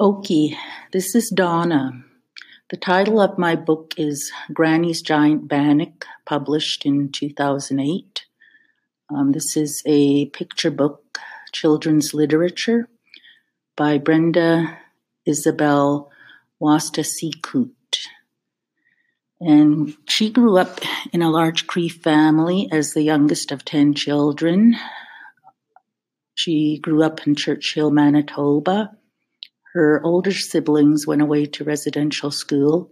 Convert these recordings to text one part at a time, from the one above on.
Okie, this is Donna. The title of my book is Granny's Giant Bannock, published in 2008. Um, this is a picture book, children's literature, by Brenda Isabel Wastasecoot. And she grew up in a large Cree family as the youngest of 10 children. She grew up in Churchill, Manitoba her older siblings went away to residential school,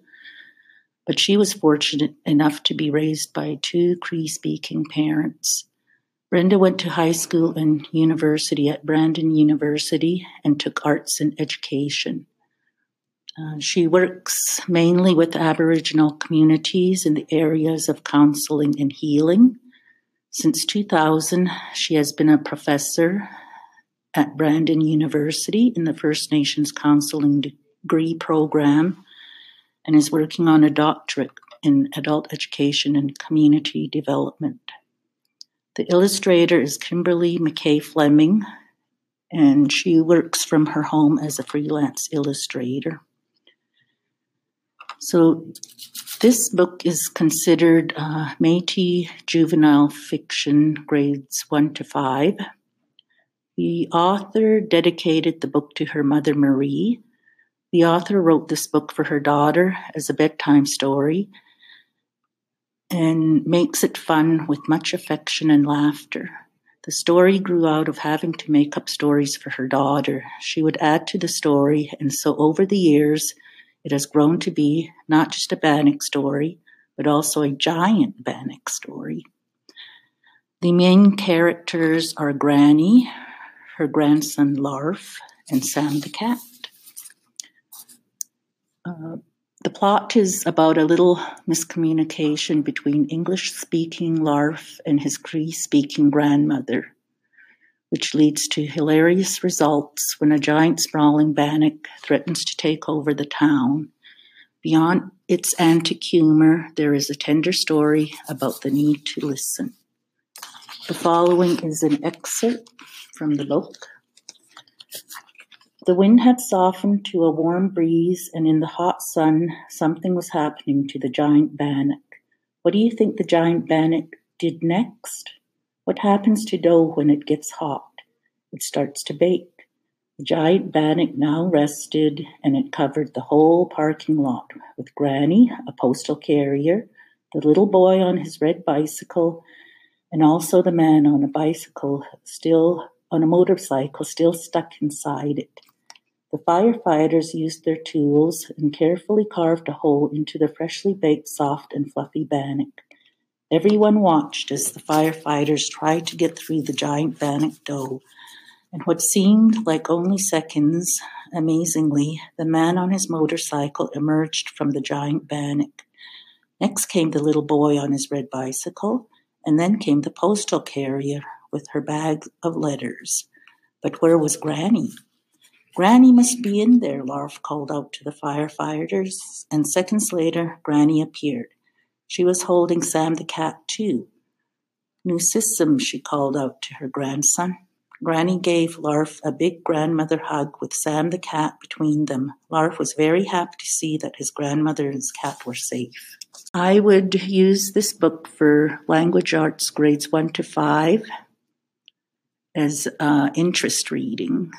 but she was fortunate enough to be raised by two Cree speaking parents. Brenda went to high school and university at Brandon University and took arts and education. Uh, she works mainly with Aboriginal communities in the areas of counseling and healing. Since 2000, she has been a professor at Brandon University in the First Nations Counseling Degree Program and is working on a doctorate in adult education and community development. The illustrator is Kimberly McKay Fleming, and she works from her home as a freelance illustrator. So, this book is considered uh, Metis juvenile fiction, grades 1 to 5. The author dedicated the book to her mother, Marie. The author wrote this book for her daughter as a bedtime story and makes it fun with much affection and laughter. The story grew out of having to make up stories for her daughter. She would add to the story, and so over the years, it has grown to be not just a Bannock story, but also a giant Bannock story. The main characters are Granny, her grandson Larf, and Sam the cat. Uh, the plot is about a little miscommunication between English speaking Larf and his Cree speaking grandmother, which leads to hilarious results when a giant sprawling bannock threatens to take over the town. Beyond its antic humor, there is a tender story about the need to listen. The following is an excerpt from the book. The wind had softened to a warm breeze, and in the hot sun, something was happening to the giant bannock. What do you think the giant bannock did next? What happens to dough when it gets hot? It starts to bake. The giant bannock now rested, and it covered the whole parking lot with Granny, a postal carrier, the little boy on his red bicycle, and also the man on a bicycle still on a motorcycle still stuck inside it. The firefighters used their tools and carefully carved a hole into the freshly baked, soft, and fluffy bannock. Everyone watched as the firefighters tried to get through the giant bannock dough. And what seemed like only seconds, amazingly, the man on his motorcycle emerged from the giant bannock. Next came the little boy on his red bicycle, and then came the postal carrier with her bag of letters. But where was Granny? Granny must be in there, Larf called out to the firefighters, and seconds later, Granny appeared. She was holding Sam the cat, too. Nosisim, she called out to her grandson. Granny gave Larf a big grandmother hug with Sam the cat between them. Larf was very happy to see that his grandmother and his cat were safe. I would use this book for language arts grades 1 to 5 as uh, interest reading.